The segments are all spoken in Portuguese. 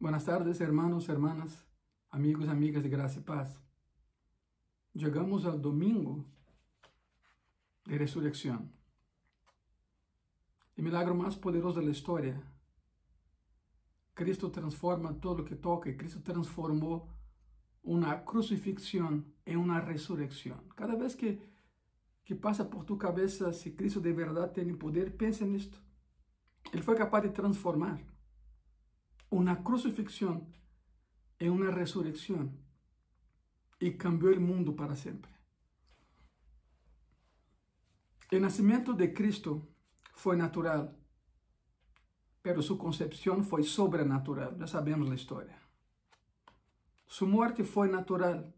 Buenas tardes, hermanos, hermanas, amigos, amigas de graça e paz. Chegamos ao domingo de ressurreição. O milagre mais poderoso da história. Cristo transforma todo o que toca e Cristo transformou uma crucifixão em uma ressurreição. Cada vez que, que passa por tu cabeça se Cristo de verdade tem poder, pense nisto. Ele foi capaz de transformar una crucifixión en una resurrección y cambió el mundo para siempre. El nacimiento de Cristo fue natural, pero su concepción fue sobrenatural, ya sabemos la historia. Su muerte fue natural,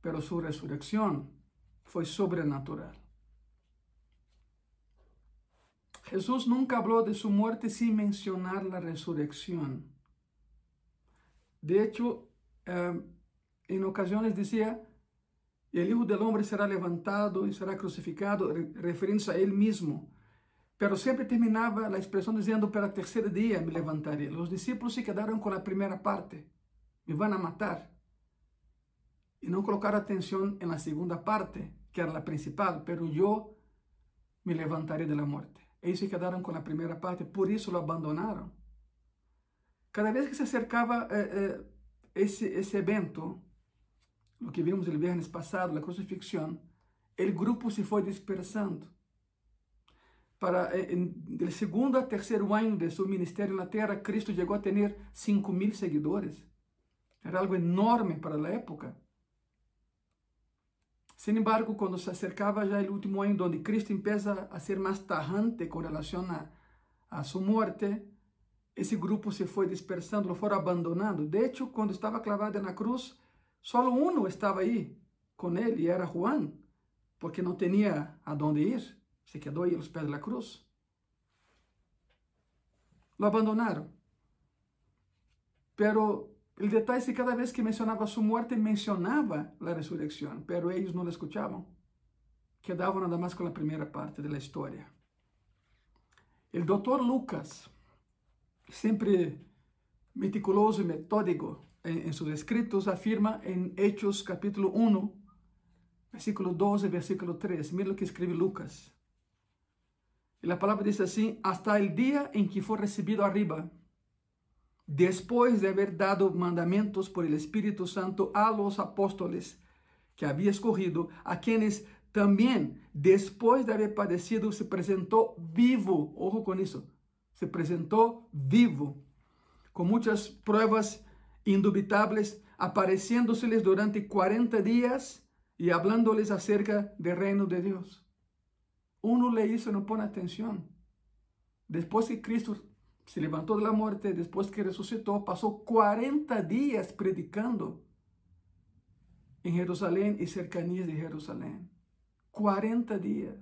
pero su resurrección fue sobrenatural. Jesús nunca habló de su muerte sin mencionar la resurrección. De hecho, eh, en ocasiones decía, el Hijo del Hombre será levantado y será crucificado, refiriéndose a él mismo. Pero siempre terminaba la expresión diciendo, para el tercer día me levantaré. Los discípulos se quedaron con la primera parte, me van a matar. Y no colocaron atención en la segunda parte, que era la principal, pero yo me levantaré de la muerte. Eles se quedaram com a primeira parte, por isso o abandonaram. Cada vez que se acercava eh, eh, esse, esse evento, o que vimos o viernes passado, a crucifixão, o grupo se foi dispersando. Para eh, do segundo a terceiro ano de seu ministério na terra, Cristo chegou a ter 5 mil seguidores. Era algo enorme para a época. Sin embargo, quando se acercava já o último ano, onde Cristo empieza a ser mais tajante com relação a, a sua morte, esse grupo se foi dispersando, lo foram abandonando. De hecho, quando estava clavado na cruz, só um estava aí com ele, e era Juan, porque não tinha a dónde ir. Se quedou aí aos pés da cruz. Lo abandonaram. Pero o detalhe é que cada vez que mencionava sua morte, mencionava a ressurreição, pero eles não la escutavam. Quedavam nada mais com a primeira parte da história. O doutor Lucas, sempre meticuloso e metódico em, em seus escritos, afirma em Hechos capítulo 1, versículo 12, versículo 3. Mira o que escreve Lucas. E a palavra diz assim: Hasta el dia em que foi recebido arriba después de haber dado mandamientos por el Espíritu Santo a los apóstoles que había escogido, a quienes también, después de haber padecido, se presentó vivo, ojo con eso, se presentó vivo, con muchas pruebas indubitables, apareciéndoseles durante 40 días y hablándoles acerca del reino de Dios. Uno le hizo, no pone atención. Después que Cristo se levantou da morte, depois que ressuscitou, passou 40 dias predicando em Jerusalém e cercanias de Jerusalém. 40 dias.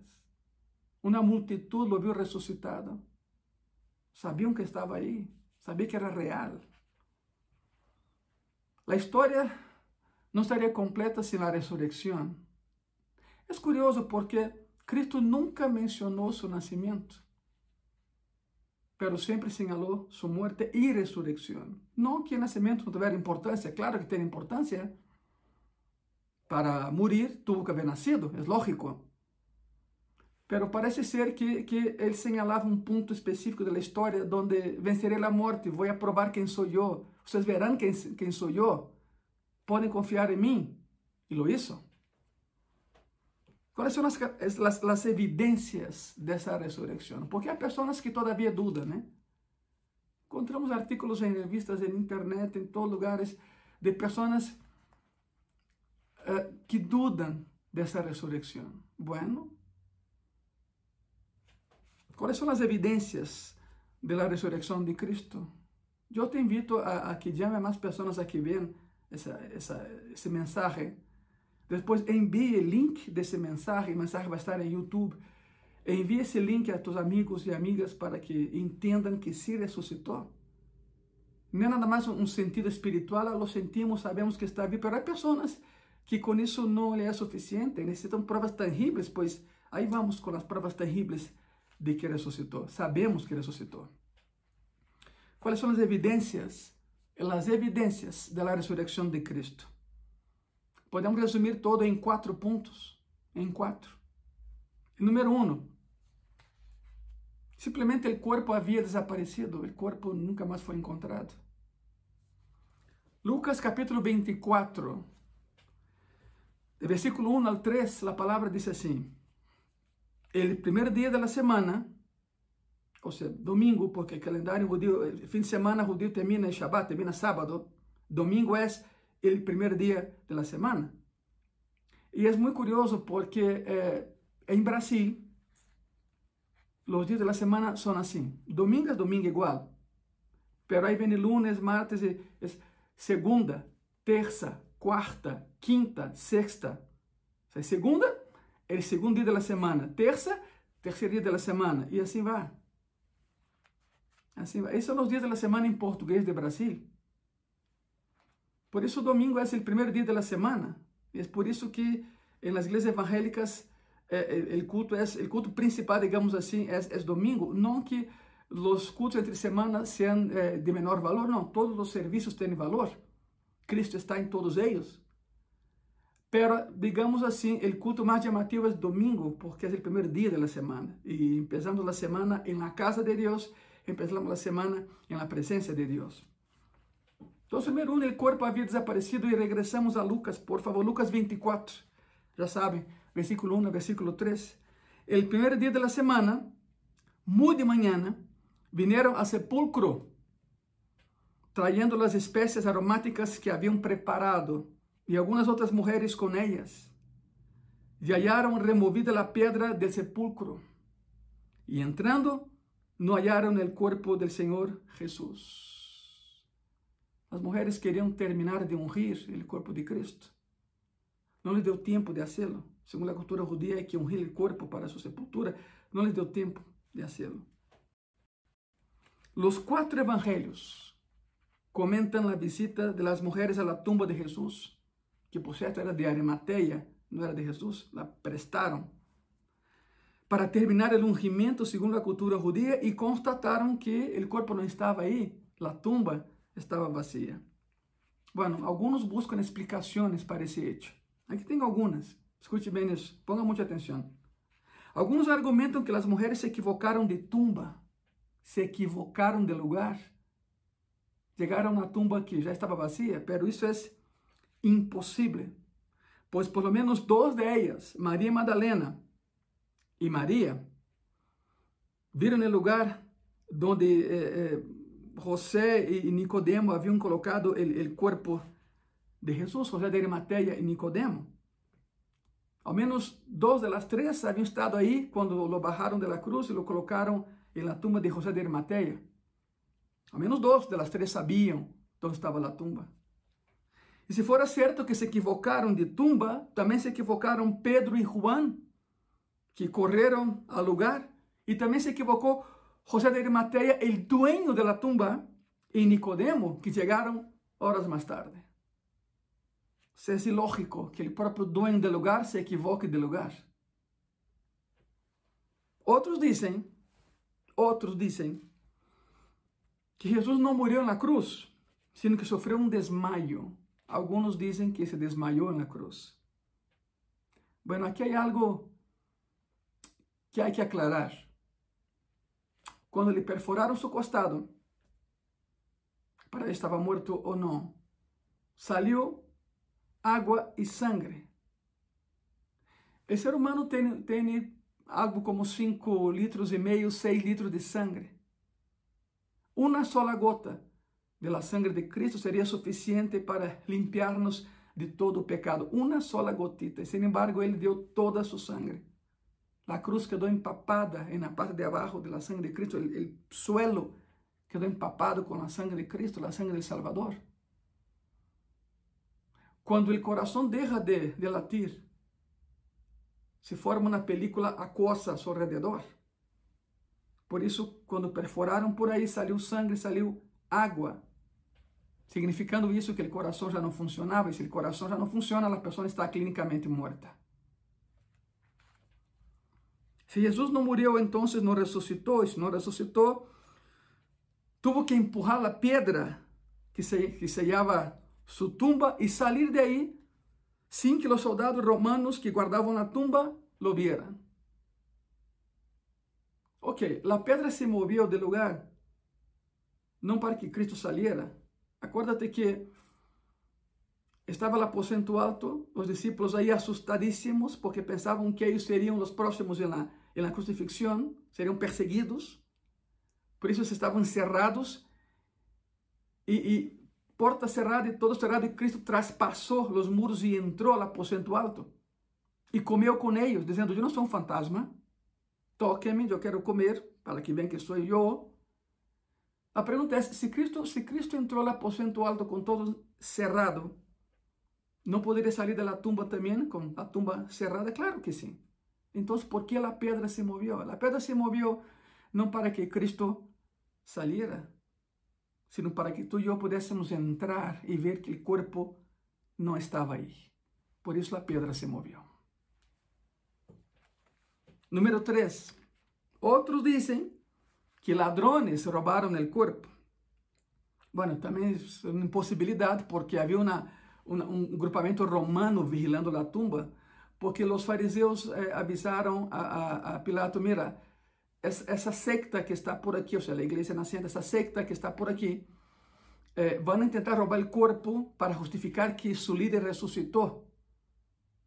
Uma multitud lo viu ressuscitado. Sabiam que estava aí, sabiam que era real. A história não estaria completa sem a ressurreição. É curioso porque Cristo nunca mencionou seu nascimento pero sempre señalou sua morte e ressurreição. Não que o nascimento não tivesse importância, claro que tem importância. Para morir, tuvo que haver nascido, é lógico. Pero parece ser que, que ele señalava um ponto específico da história onde vencerei a morte, vou provar quem sou eu. Vocês verão quem, quem sou eu. Podem confiar em mim. E lo hizo. Quais são as, as, as evidências dessa ressurreição? Porque há pessoas que todavia dudam, né? Encontramos artículos em revistas, em internet, em todos lugares, de pessoas uh, que dudam dessa ressurreição. Bueno, quais são as evidências da ressurreição de Cristo? Eu te invito a, a que chame mais pessoas a que vejam esse mensagem depois envie link desse mensagem, o mensagem vai estar em YouTube. Envie esse link a tus amigos e amigas para que entendam que se ressuscitou. Não é nada mais um sentido espiritual, lo sentimos, sabemos que está vivo, mas há pessoas que com isso não lhe é suficiente, necessitam provas tangíveis, pois aí vamos com as provas tangíveis de que ressuscitou. Sabemos que ressuscitou. Quais são as evidências las evidencias de la resurrección de Cristo. Podemos resumir todo em quatro pontos. Em quatro. Número um, simplesmente o corpo havia desaparecido, o corpo nunca mais foi encontrado. Lucas capítulo 24, de versículo 1 al 3, a palavra diz assim: El primeiro dia da semana, ou seja, domingo, porque o calendário judío, el fin de semana judío termina em Shabbat, termina sábado, domingo é el primer día de la semana. Y es muy curioso porque eh, en Brasil los días de la semana son así. Domingo es domingo igual, pero ahí viene lunes, martes, segunda, terça, quarta, quinta, sexta. O sea, segunda, el segundo día de la semana. Terça, tercer día de la semana. Y así va. Así va. Esos son los días de la semana en portugués de Brasil. Por isso, domingo é o primeiro dia da semana. É por isso que em las igrejas evangélicas eh, o culto é o culto principal, digamos assim, é, domingo. Não que os cultos entre semana sejam eh, de menor valor, não. Todos os serviços têm valor. Cristo está em todos eles. Pero, digamos assim, o culto mais chamativo é domingo, porque é o primeiro dia da semana. E empezamos a semana em la casa de Deus, empezamos a semana em la presença de Deus. Então, número um, o corpo havia desaparecido e regressamos a Lucas, por favor, Lucas 24. Já sabem, versículo 1 versículo 3. El primeiro dia da semana, muy de manhã, vinieron a sepulcro, trayendo as espécies aromáticas que haviam preparado e algumas outras mulheres com elas. E hallaron removida a pedra del sepulcro. E entrando, não hallaron el cuerpo del Senhor Jesús. As mulheres queriam terminar de ungir o corpo de Cristo. Não lhes deu tempo de hacerlo. Segundo a cultura judia, é que ungir o corpo para sua sepultura. Não lhes deu tempo de hacerlo. Os quatro evangelhos comentam a visita de las mujeres a la tumba de Jesús, que por certo era de Arimateia, não era de Jesus, la prestaram para terminar o ungimento segundo a cultura judia e constataram que o corpo não estava aí, a tumba estava vazia. Bueno, alguns buscam explicações para esse hecho. Aqui tem algumas. Escute bem isso, ponga muita atenção. Alguns argumentam que as mulheres se equivocaram de tumba, se equivocaram de lugar. Chegaram na tumba que já estava vazia, pero isso é impossível, pois por lo menos duas de elas, Maria Madalena e Maria, viram o lugar onde eh, eh, José e Nicodemo haviam colocado o corpo de Jesus, José de Arimateia e Nicodemo. Ao menos dois das três haviam estado aí quando lo bajaram de la cruz e lo colocaram la tumba de José de Arimateia. Ao menos dois das três sabiam onde estava a tumba. E se fora certo que se equivocaram de tumba, também se equivocaram Pedro e Juan, que correram ao lugar, e também se equivocou José de Arimateia, el dueño de la tumba, y Nicodemo, que llegaron horas más tarde. Es ilógico que el propio dueño del lugar se equivoque del lugar. Otros dicen, otros dicen, que Jesús no murió en la cruz, sino que sufrió un desmayo. Algunos dicen que se desmayó en la cruz. Bueno, aquí hay algo que hay que aclarar. Quando lhe perfuraram seu costado, para ver se estava morto ou não, saiu água e sangue. O ser humano tem, tem algo como 5 litros e meio, 6 litros de sangue. Uma sola gota de la sangre de Cristo seria suficiente para limpiarnos de todo o pecado. Uma sola gotita. Sin embargo, Ele deu toda a sua sangre. La cruz quedó empapada en la parte de abajo de la sangre de Cristo. El, el, suelo quedó empapado con la sangre de Cristo, la sangre del Salvador. Cuando el corazón deja de, de latir, se forma una película aquosa a su alrededor. Por isso, quando perforaram por aí, saiu sangue, saiu água. Significando isso que o coração já não funcionava. E se o coração já não funciona, a pessoa está clinicamente morta. Si Jesús no murió, entonces no resucitó. Y si no resucitó, tuvo que empujar la piedra que, se, que tumba y salir de ahí sin que los soldados romanos que guardaban la tumba lo vieran. Ok, la piedra se movió del lugar, no para que Cristo saliera. Acuérdate que estaba el aposento alto, los discípulos ahí asustadísimos porque pensaban que ellos serían los próximos en la, en la crucifixión, serían perseguidos. Por eso estaban cerrados y, y porta cerrada y todo cerrado y Cristo traspasó los muros y entró al aposento alto y comió con ellos, diciendo, yo no soy un fantasma, toquem eu quero comer, para que vean que sou eu. A pergunta é, se Cristo, se Cristo entrou no aposento alto com todo cerrado, não poderia sair da tumba também com a tumba cerrada? Claro que sim. Então, por que a pedra se moveu? A pedra se moveu não para que Cristo saliera, sino para que tu e eu pudéssemos entrar e ver que o corpo não estava aí. Por isso a pedra se moveu. Número 3. Otros dicen que ladrones robaron el cuerpo. Bueno, también es una imposibilidad porque una, un grupamento romano vigilando la tumba, porque los fariseos eh, avisaron a, a, a, Pilato, mira, es, esa secta que está por aquí, o sea, la iglesia naciente, esa secta que está por aquí, eh, van a intentar robar el cuerpo para justificar que su líder resucitó.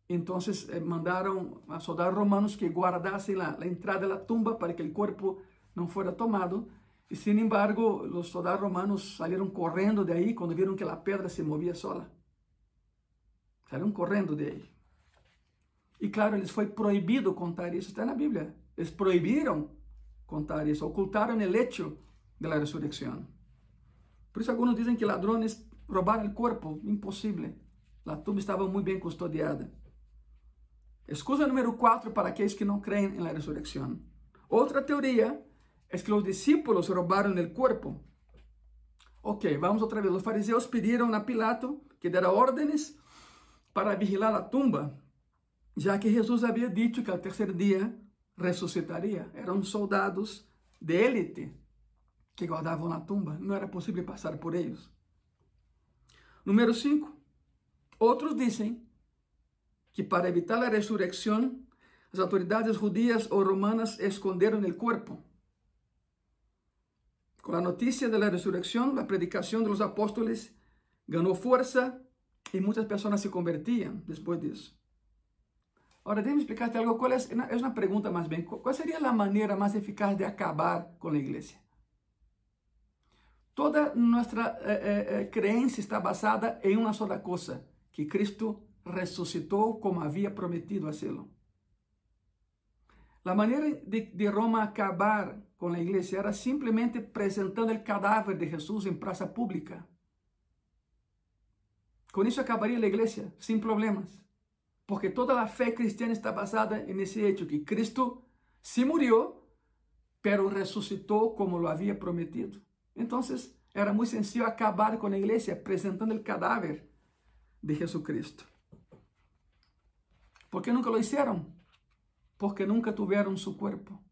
Entonces eh, mandaron a soldados romanos que guardasen la, la, entrada de la tumba para que el cuerpo no fuera tomado. Y sin embargo, los soldados romanos salieron corriendo de ahí cuando vieron que la piedra se movía sola. Salieron corriendo de ahí. Y claro, les fue prohibido contar eso, está en la Biblia. Les prohibieron contar eso, ocultaron el hecho de la resurrección. Por eso algunos dicen que ladrones robaron el cuerpo, imposible. La tumba estaba muy bien custodiada. Excusa número 4 para aquellos que no creen en la resurrección. Otra teoría es que los discípulos robaron el cuerpo. Ok, vamos otra vez. Los fariseos pidieron a Pilato que diera órdenes para vigilar la tumba, ya que Jesús había dicho que al tercer día resucitaría. Eran soldados de élite que guardaban la tumba. No era posible pasar por ellos. Número 5. Otros dicen que para evitar la resurrección, las autoridades judías o romanas cuerpo. Con la noticia de la resurrección, la predicación de los apóstoles ganó fuerza y muchas personas se convertían después de eso. Ahora, déjame explicarte algo. ¿Cuál es? es una pregunta más bien. ¿Cuál sería la manera más eficaz de acabar con la iglesia? Toda nuestra eh, eh, eh, está basada en una sola cosa, que Cristo resucitó como había prometido hacerlo. La manera de, de, Roma acabar con la iglesia era simplemente presentando el cadáver de Jesús en plaza pública. Con eso acabaría la iglesia, sin problemas. Porque toda la fe cristiana está basada en ese hecho, que Cristo sí murió, pero resucitó como lo había prometido. Entonces, era muy sencillo acabar con la iglesia presentando el cadáver de Jesucristo. ¿Por qué nunca lo hicieron? Porque nunca tuvieron su cuerpo.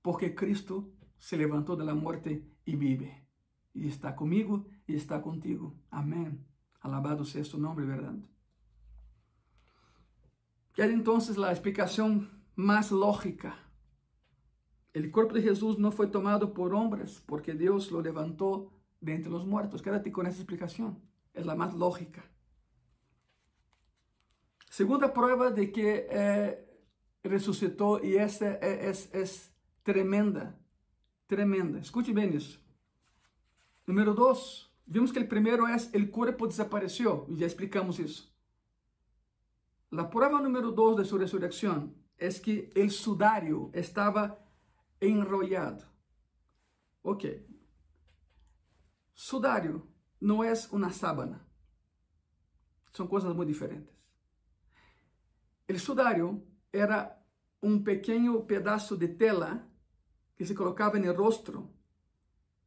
Porque Cristo se levantó de la muerte y vive. Y está conmigo y está contigo. Amén. Alabado sea su nombre, ¿verdad? Queda entonces la explicación más lógica. El cuerpo de Jesús no fue tomado por hombres porque Dios lo levantó de entre los muertos. Quédate con esa explicación. Es la más lógica. Segunda prueba de que eh, resucitou, e essa é, é, é, tremenda, tremenda. Escute bem isso. Número dois, vimos que o primeiro é o corpo desapareceu, e já explicamos isso. A prova número dois de sua ressurreição é que o sudário estava enrollado. Ok. Sudário não é uma sábana. São coisas muito diferentes. El sudario era un pequeño pedazo de tela que se colocaba en el rostro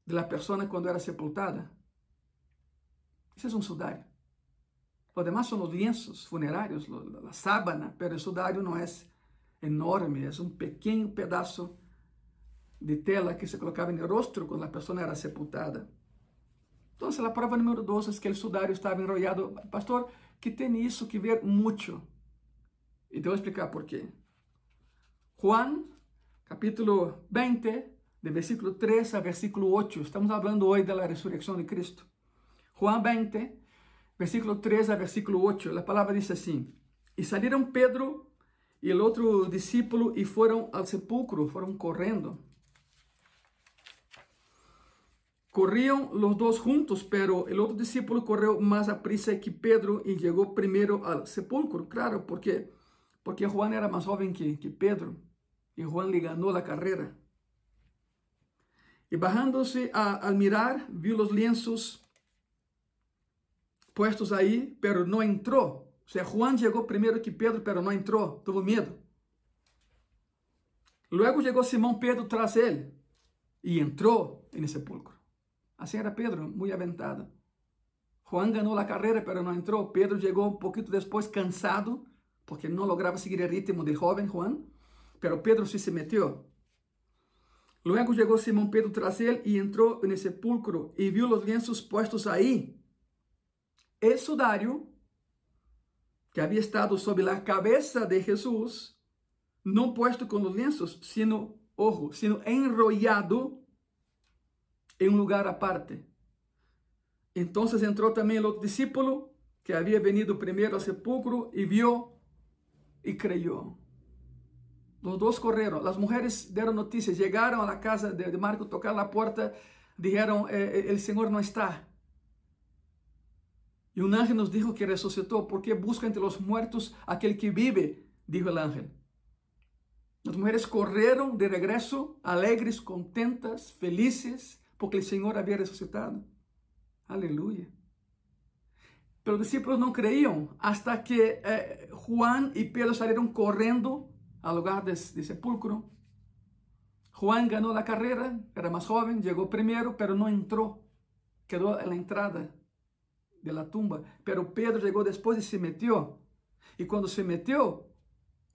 de la persona cuando era sepultada. Ese es un sudario. Lo demás son los lienzos funerarios, la sábana, pero el sudario no es enorme, es un pequeño pedazo de tela que se colocaba en el rostro cuando la persona era sepultada. Então, a prova número dois é que o sudário estava enrollado. Pastor, que tem isso que ver muito. E te vou explicar por quê. Juan, capítulo 20, de versículo 3 a versículo 8. Estamos falando hoje da ressurreição de Cristo. Juan 20, versículo 3 a versículo 8. A palavra diz assim: E saíram Pedro e o outro discípulo e foram ao sepulcro, foram correndo. Corriam os dois juntos, pero o outro discípulo correu mais a prisa que Pedro e chegou primeiro ao sepulcro. Claro, porque porque Juan era mais jovem que, que Pedro e Juan lhe ganhou a carreira. E bajándose a, al mirar, viu os lienzos puestos aí, pero não entrou. O sea, Juan chegou primeiro que Pedro, pero não entrou, tuvo medo. Luego chegou Simão Pedro tras ele e entrou no sepulcro. Assim era Pedro, muito aventado. Juan ganhou a carreira, pero não entrou. Pedro chegou um pouquinho depois, cansado, porque não lograva seguir o ritmo do jovem Juan. Pero Pedro sí se metió. Luego llegó Simón Pedro tras él y entró en el sepulcro y vio los lienzos puestos ahí. El sudario que había estado sobre la cabeza de Jesús, no puesto con los lienzos, sino, ojo, sino enrollado en un lugar aparte. Entonces entró también el otro discípulo que había venido primero al sepulcro y vio y creyó. Los dos correram. As mulheres deram notícias, chegaram à casa de, Marco, tocaram a porta, disseram: eh, "O Senhor não está". E um ángel nos dijo que ressuscitou, porque busca entre os mortos aquele que vive, dijo o ángel. As mulheres correram de regresso, alegres, contentas, felizes, porque o Senhor havia ressuscitado. Aleluia. Pero os discípulos não creiam, hasta que eh, Juan e Pedro saíram correndo al lugar de, de sepulcro. Juan ganó la carrera, era más joven, llegó primero, pero no entró. Quedó en la entrada de la tumba. Pero Pedro llegó después y se metió. Y cuando se metió,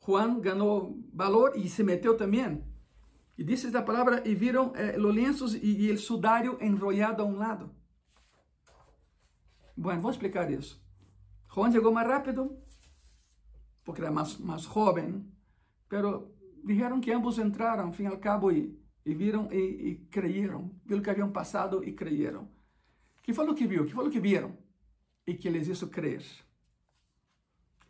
Juan ganó valor y se metió también. Y dice esta palabra, y vieron eh, los lienzos y, y, el sudario enrollado a un lado. Bueno, voy a explicar eso. Juan llegó más rápido, porque era más, más joven, Pero dijeron que ambos entraram, fim e ao cabo, e, e viram e, e creyeron. Viram que haviam passado e creyeron. Que foi o que viu? Que foi o que viram? E que les hizo crer.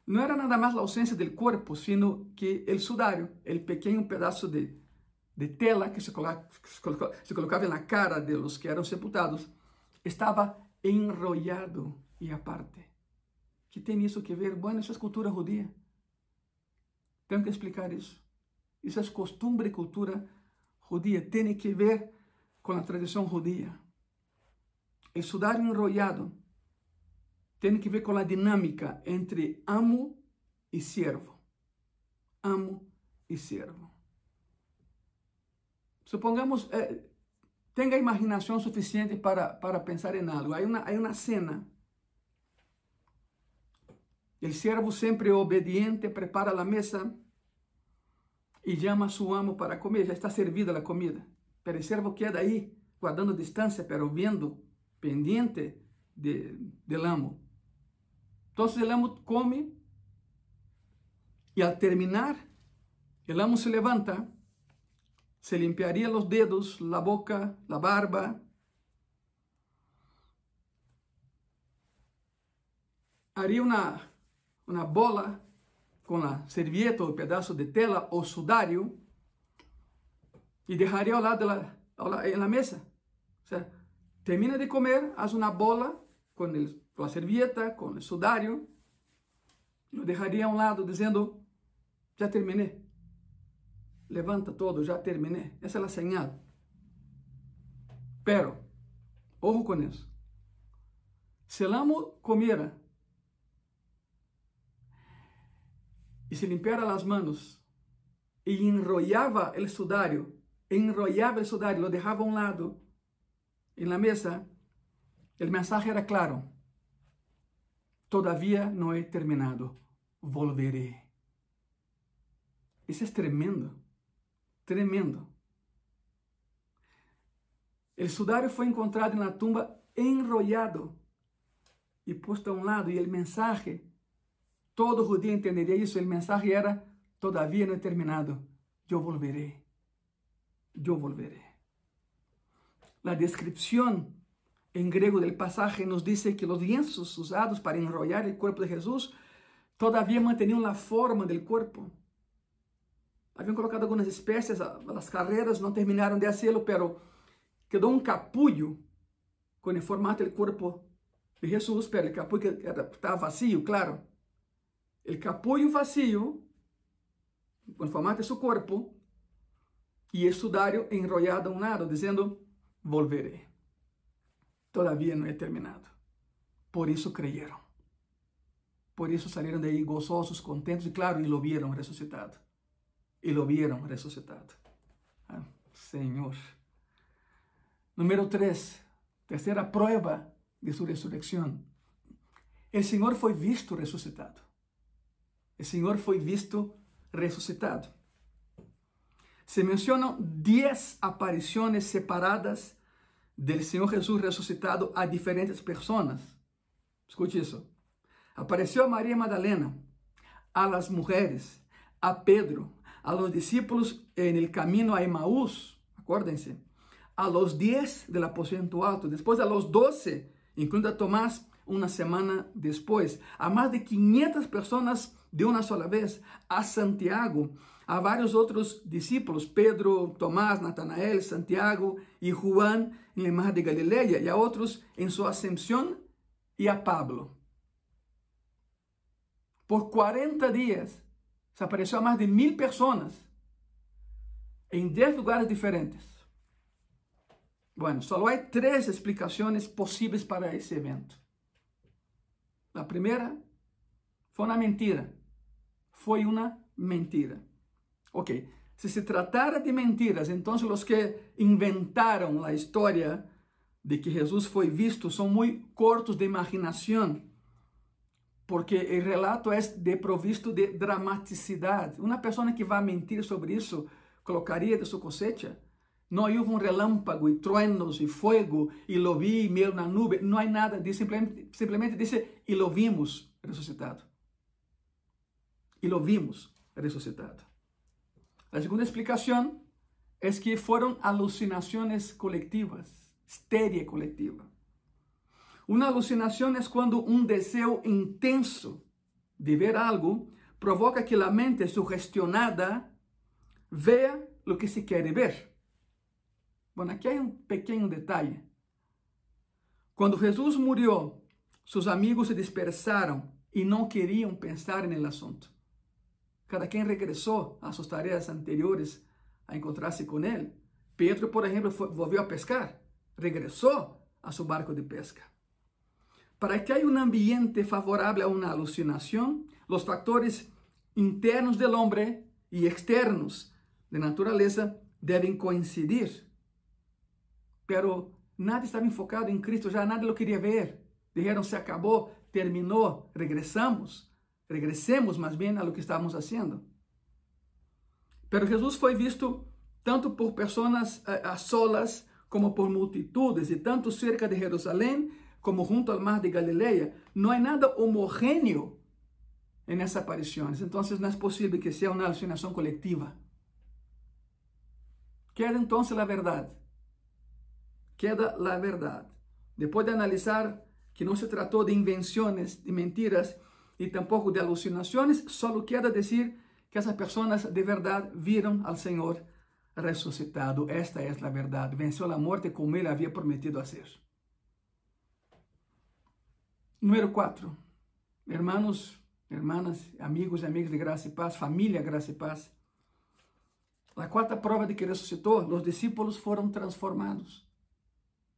Não era nada mais a ausência do corpo, sino que o sudário, o pequeno pedaço de, de tela que se, coloca, se colocava na cara de los que eram sepultados, estava enrollado e aparte. Que tem isso que ver? Bueno, isso é cultura judia. Tenho que explicar isso. Isso é costumbre e cultura judia. Tem que ver com a tradição judia. O sudário enrollado tem que ver com a dinâmica entre amo e servo. Amo e servo. Supongamos, eh, tenha imaginação suficiente para, para pensar em algo. Há uma, há uma cena. O servo sempre obediente prepara a mesa e chama seu amo para comer. Já está servida a comida. Pero o servo queda aí, guardando distância, pero vendo, pendiente de, del amo. Então, o amo come e al terminar, o amo se levanta, se limpiaria os dedos, a boca, a barba, haria uma, uma bola com a servieta ou pedaço de tela ou sudário e deixaria ao lado da na mesa. O sea, termina de comer, faz uma bola com, el, com a servieta, com o sudário, lo deixaria a um lado dizendo, já terminei. Levanta todo, já terminei. Essa é a señal. Pero, ojo com isso. Se el amo comiera y se limpiara las manos y enrollaba el sudario, enrollaba el sudario, lo dejaba a un lado en la mesa, el mensaje era claro. Todavía no he terminado, volveré. Isso é tremendo, tremendo. o sudário foi encontrado na tumba enrollado e posto a um lado, e o mensagem, todo judío entenderia isso, o mensagem era, todavia não é terminado, eu volverei, eu volverei. A descrição em grego do passagem nos diz que os lienzos usados para enrollar o corpo de Jesus todavia mantinham a forma do corpo. Haviam colocado algumas espécies, as carreiras não terminaram de hacerlo, pero quedou um capullo com o formato do corpo de Jesus, pero o capullo estava vazio, claro. O capullo vazio, com o formato de seu corpo, e o sudário enrollado a um lado, dizendo, volverei. Todavia não é terminado. Por isso creyeron. Por isso saíram de aí gozosos, contentes, e claro, e lo vieron ressuscitado. E lo vieron ressuscitado. Ah, Senhor. Número 3, terceira prova de sua ressurreição. O Senhor foi visto ressuscitado. O Senhor foi visto ressuscitado. Se mencionam 10 aparições separadas do Senhor Jesus ressuscitado a diferentes pessoas. Escute isso. Apareceu a Maria Madalena, a las mujeres, a Pedro, a los discípulos en el camino a Emaús, acuérdense, a los diez del aposento alto, después a los doce, incluindo a Tomás uma semana depois, a mais de 500 pessoas de uma sola vez, a Santiago, a vários outros discípulos, Pedro, Tomás, Natanael, Santiago e Juan em mar de Galileia, e a outros em sua ascensão, e a Pablo. Por 40 dias, se apareceu a mais de mil pessoas em 10 lugares diferentes. Bueno, só há três explicações possíveis para esse evento. A primeira foi uma mentira. Foi uma mentira. Ok, se se tratara de mentiras, então os que inventaram a história de que Jesus foi visto são muito cortos de imaginação, porque o relato é deprovisto de dramaticidade. Uma pessoa que vai mentir sobre isso colocaria de sua cosecha não houve um relâmpago e truenos e fogo e lo vi meio na nuvem. Não há nada disso. Simplesmente, simplesmente disse e lo vimos ressuscitado. E lo vimos ressuscitado. A segunda explicação é que foram alucinações coletivas, histeria coletiva. Uma alucinação é quando um desejo intenso de ver algo provoca que a mente sugestionada veja o que se quer ver. Bom, aqui há um pequeno detalhe. Quando Jesus morreu, seus amigos se dispersaram e não queriam pensar no assunto. Cada quem regressou a suas tarefas anteriores a encontrar-se com ele. Pedro, por exemplo, foi, volviu a pescar, regressou a seu barco de pesca. Para que haya um ambiente favorável a uma alucinação, os fatores internos do homem e externos de natureza devem coincidir pero nada estava enfocado em Cristo, já nada lo queria ver. Dijeron, se acabou, terminou, regressamos, regressemos mais bem a lo que estávamos fazendo. Pero Jesus foi visto tanto por pessoas a, a solas como por multitudes, e tanto cerca de Jerusalém como junto ao mar de Galileia. Não há nada homogêneo nessas aparições. Então, não é possível que seja uma alucinação coletiva. Queda então a verdade queda la verdad. Después de analizar que no se trató de invenciones, de mentiras y tampoco de alucinaciones, solo queda decir que esas personas de verdad vieron al Señor resucitado. Esta es la verdad. Venció la muerte como Él había prometido hacer. Número 4. Hermanos, hermanas, amigos y amigas de gracia y paz, familia gracia y paz. La cuarta prueba de que resucitó, los discípulos fueron transformados.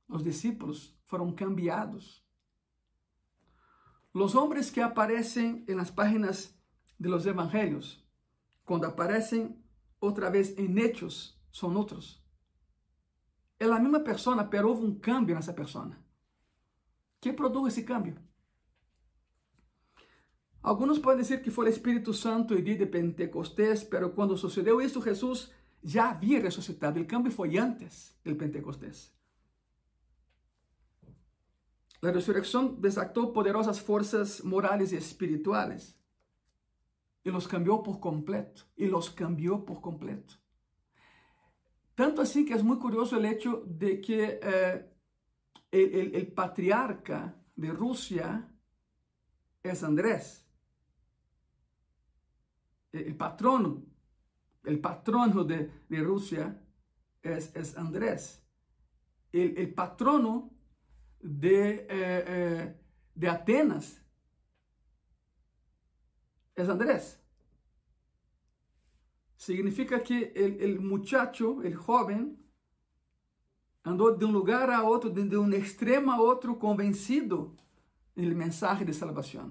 Os discípulos foram cambiados. Os homens que aparecem nas páginas de los evangelios, quando aparecem outra vez em Hechos, são outros. É a mesma pessoa, pero houve um cambio nessa pessoa. Que produz esse cambio? Alguns podem dizer que foi o Espírito Santo e dia de Pentecostés, pero quando sucedeu isso, Jesus já havia ressuscitado. O cambio foi antes do Pentecostés. La resurrección desactó poderosas fuerzas morales y espirituales y los cambió por completo, y los cambió por completo. Tanto así que es muy curioso el hecho de que eh, el, patriarca de Rusia es Andrés. El patrono, el patrono de, Rusia es, es Andrés. El patrono de, eh, de Atenas es Andrés. Significa que el, muchacho, el joven, andou de um lugar a outro, de um extremo a outro, convencido do mensaje de salvação.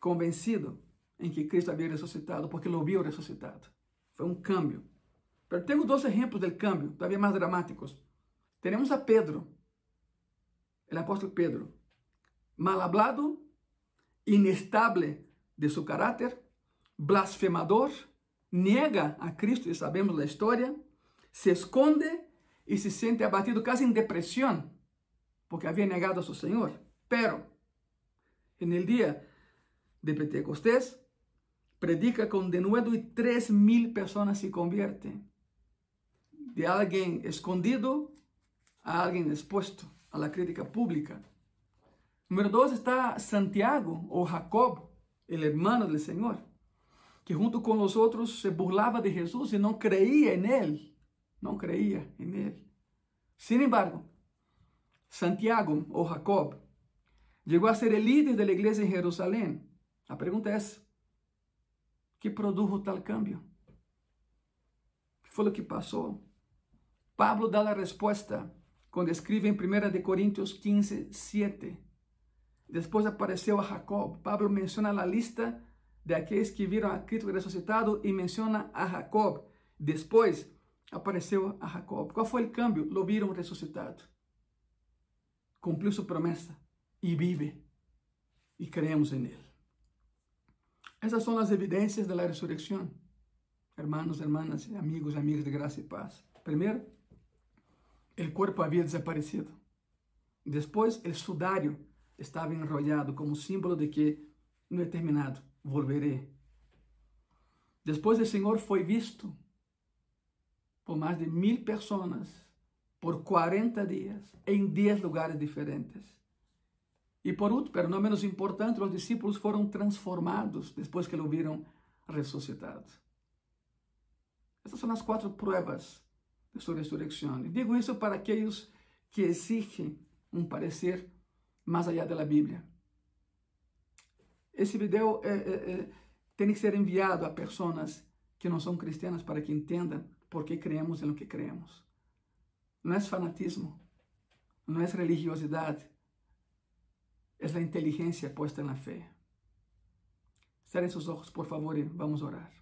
Convencido em que Cristo havia ressuscitado, porque lo viu ressuscitado. Foi um cambio. Pero tenho dois exemplos del cambio, todavía mais dramáticos. Temos a Pedro, o apóstolo Pedro, mal hablado, inestable de su caráter, blasfemador, niega a Cristo, e sabemos a história, se esconde e se sente abatido casi em depressão, porque havia negado a seu Senhor. Pero, en el dia de Pentecostés, predica com denuedo e 3 mil pessoas se conviertem. De alguém escondido a alguém exposto a la crítica pública. Número dois está Santiago ou Jacob, el hermano del Señor, que junto con los otros se burlaba de Jesús y no creía en él, no creía en él. Sin embargo, Santiago o Jacob llegó a ser el líder de la iglesia en Jerusalén. La pregunta es, ¿qué produjo tal cambio? ¿Qué fue lo que pasó? Pablo da la respuesta cuando escribe en 1 Corintios 15, 7. Depois apareceu a Jacob. Pablo menciona a lista de aqueles que viram a Cristo ressuscitado e menciona a Jacob. Depois apareceu a Jacob. Qual foi o câmbio? Lo viram ressuscitado. Cumpriu sua promessa e vive. E creemos em ele. Essas são as evidências da ressurreição. Hermanos, hermanas, amigos, amigas de graça e paz. Primeiro, o corpo havia desaparecido. Depois, o sudário estava enrollado como símbolo de que no é terminado, volveré. Depois o Senhor foi visto por mais de mil pessoas por 40 dias em 10 lugares diferentes. E por último, pero não menos importante, os discípulos foram transformados depois que o viram ressuscitado. Essas são as quatro pruebas de sua ressurreição. Digo isso para aqueles que exigem um parecer mais allá da Bíblia. Esse vídeo é, é, é, tem que ser enviado a pessoas que não são cristianas para que entendam por que creemos em lo que creemos. Não é fanatismo, não é religiosidade, é a inteligência posta na fé. Cerrem seus olhos, por favor, e vamos orar.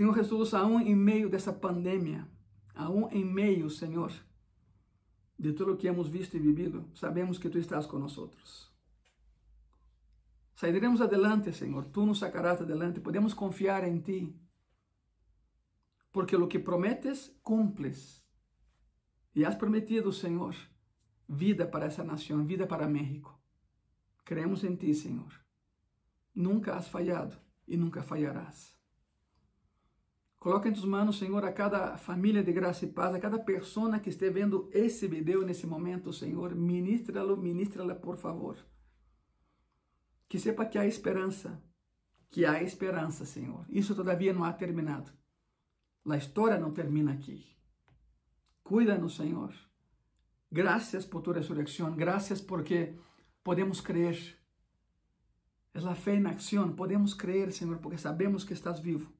Senhor Jesus, aún em meio dessa pandemia, aún em meio, Senhor, de tudo o que hemos visto e vivido, sabemos que Tu estás nós. Sairemos adelante, Senhor. Tu nos sacarás adelante. Podemos confiar em Ti. Porque o que prometes, cumples. E has prometido, Senhor, vida para essa nação, vida para México. Creemos em Ti, Senhor. Nunca has falhado e nunca falharás. Coloca em tus manos, Senhor, a cada família de graça e paz, a cada pessoa que esteja vendo esse vídeo nesse momento, Senhor, ministra-lo, ministra-la, por favor. Que sepa que há esperança, que há esperança, Senhor. Isso todavia não há terminado. A história não termina aqui. Cuida-nos, Senhor. Graças por tua ressurreição, graças porque podemos crer. É a fé em ação, podemos crer, Senhor, porque sabemos que estás vivo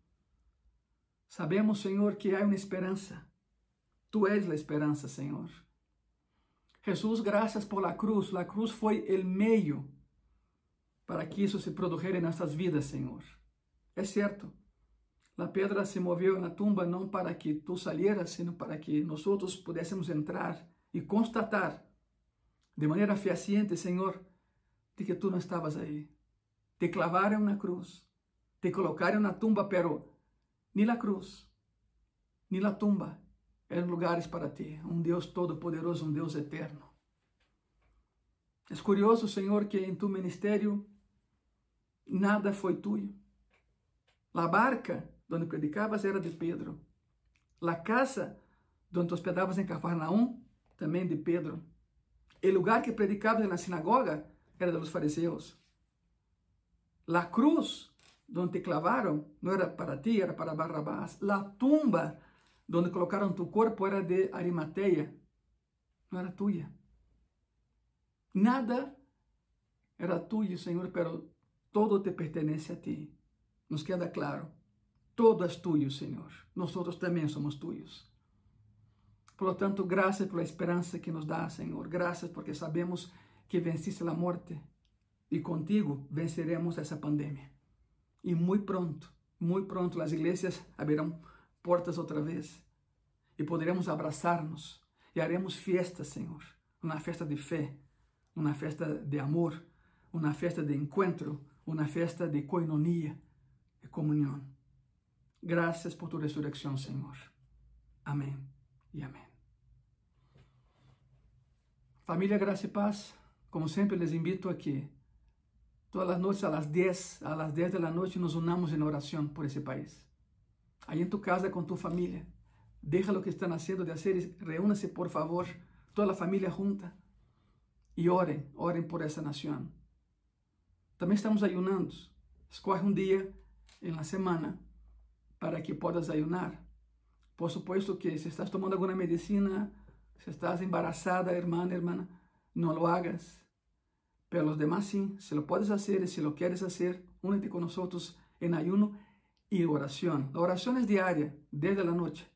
Sabemos, Senhor, que há uma esperança. Tu és a esperança, Senhor. Jesus, graças por la cruz. La cruz foi o meio para que isso se produjera em nossas vidas, Senhor. É certo. A pedra se moveu na tumba não para que tu salieras, sino para que nós pudéssemos entrar e constatar de maneira fehaciente, Senhor, de que tu não estavas aí. Te clavaram na cruz, te colocaram na tumba, pero ni la cruz, ni la tumba eram lugares para ti, um Deus todo-poderoso, um Deus eterno. É curioso, Senhor, que em tu ministério nada foi tuyo. A barca onde predicavas era de Pedro. A casa onde hospedavas em Cafarnaum, também de Pedro. O lugar que predicavas na sinagoga era dos fariseus. A cruz onde te clavaram não era para ti, era para Barrabás. A tumba onde colocaram tu corpo era de Arimateia, não era tuya. Nada era tuyo, Senhor, pero todo te pertenece a ti. Nos queda claro. Todo es tuyo, Senhor. Nós também somos tuyos. Por lo tanto, graças pela esperança que nos dá, Senhor. Graças porque sabemos que venciste a morte e contigo venceremos essa pandemia. E muito pronto, muito pronto, as igrejas abrirão portas outra vez e poderemos abraçar-nos e haremos fiesta, Senhor. Uma festa de fé, uma festa de amor, uma festa de encontro, uma festa de coinonia, de comunhão. Graças por tu ressurreição, Senhor. Amém e amém. Família Graça e Paz, como sempre les invito a que todas as noites a las 10, a las 10 de la noche nos unamos em oração por esse país. Aí em tu casa com tu família, deja lo que están haciendo de hacer y reúnase por favor, toda la familia junta e orem, orem por essa nação. Também estamos ayunando. Escorre um dia em la semana para que podas ayunar. Por supuesto que se estás tomando alguma medicina, se estás embarazada, hermana, hermana, não lo hagas. Pero los demás sim, se lo puedes hacer y si lo quieres hacer, únete con nosotros en ayuno y oración. La oración es diaria, desde la noche.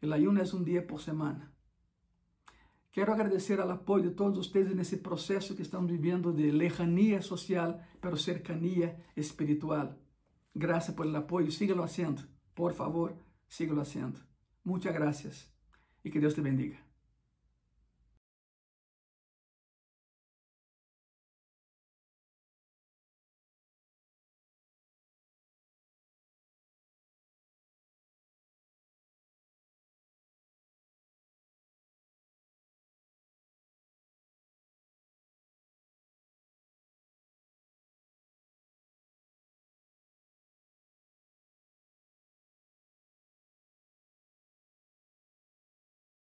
El ayuno es un día por semana. Quero agradecer ao apoio de todos vocês nesse processo que estamos vivendo de lejanía social, pero cercanía espiritual. Graças por el apoio, síguelo haciendo. Por favor, síguelo haciendo. Muchas gracias y que Dios te bendiga.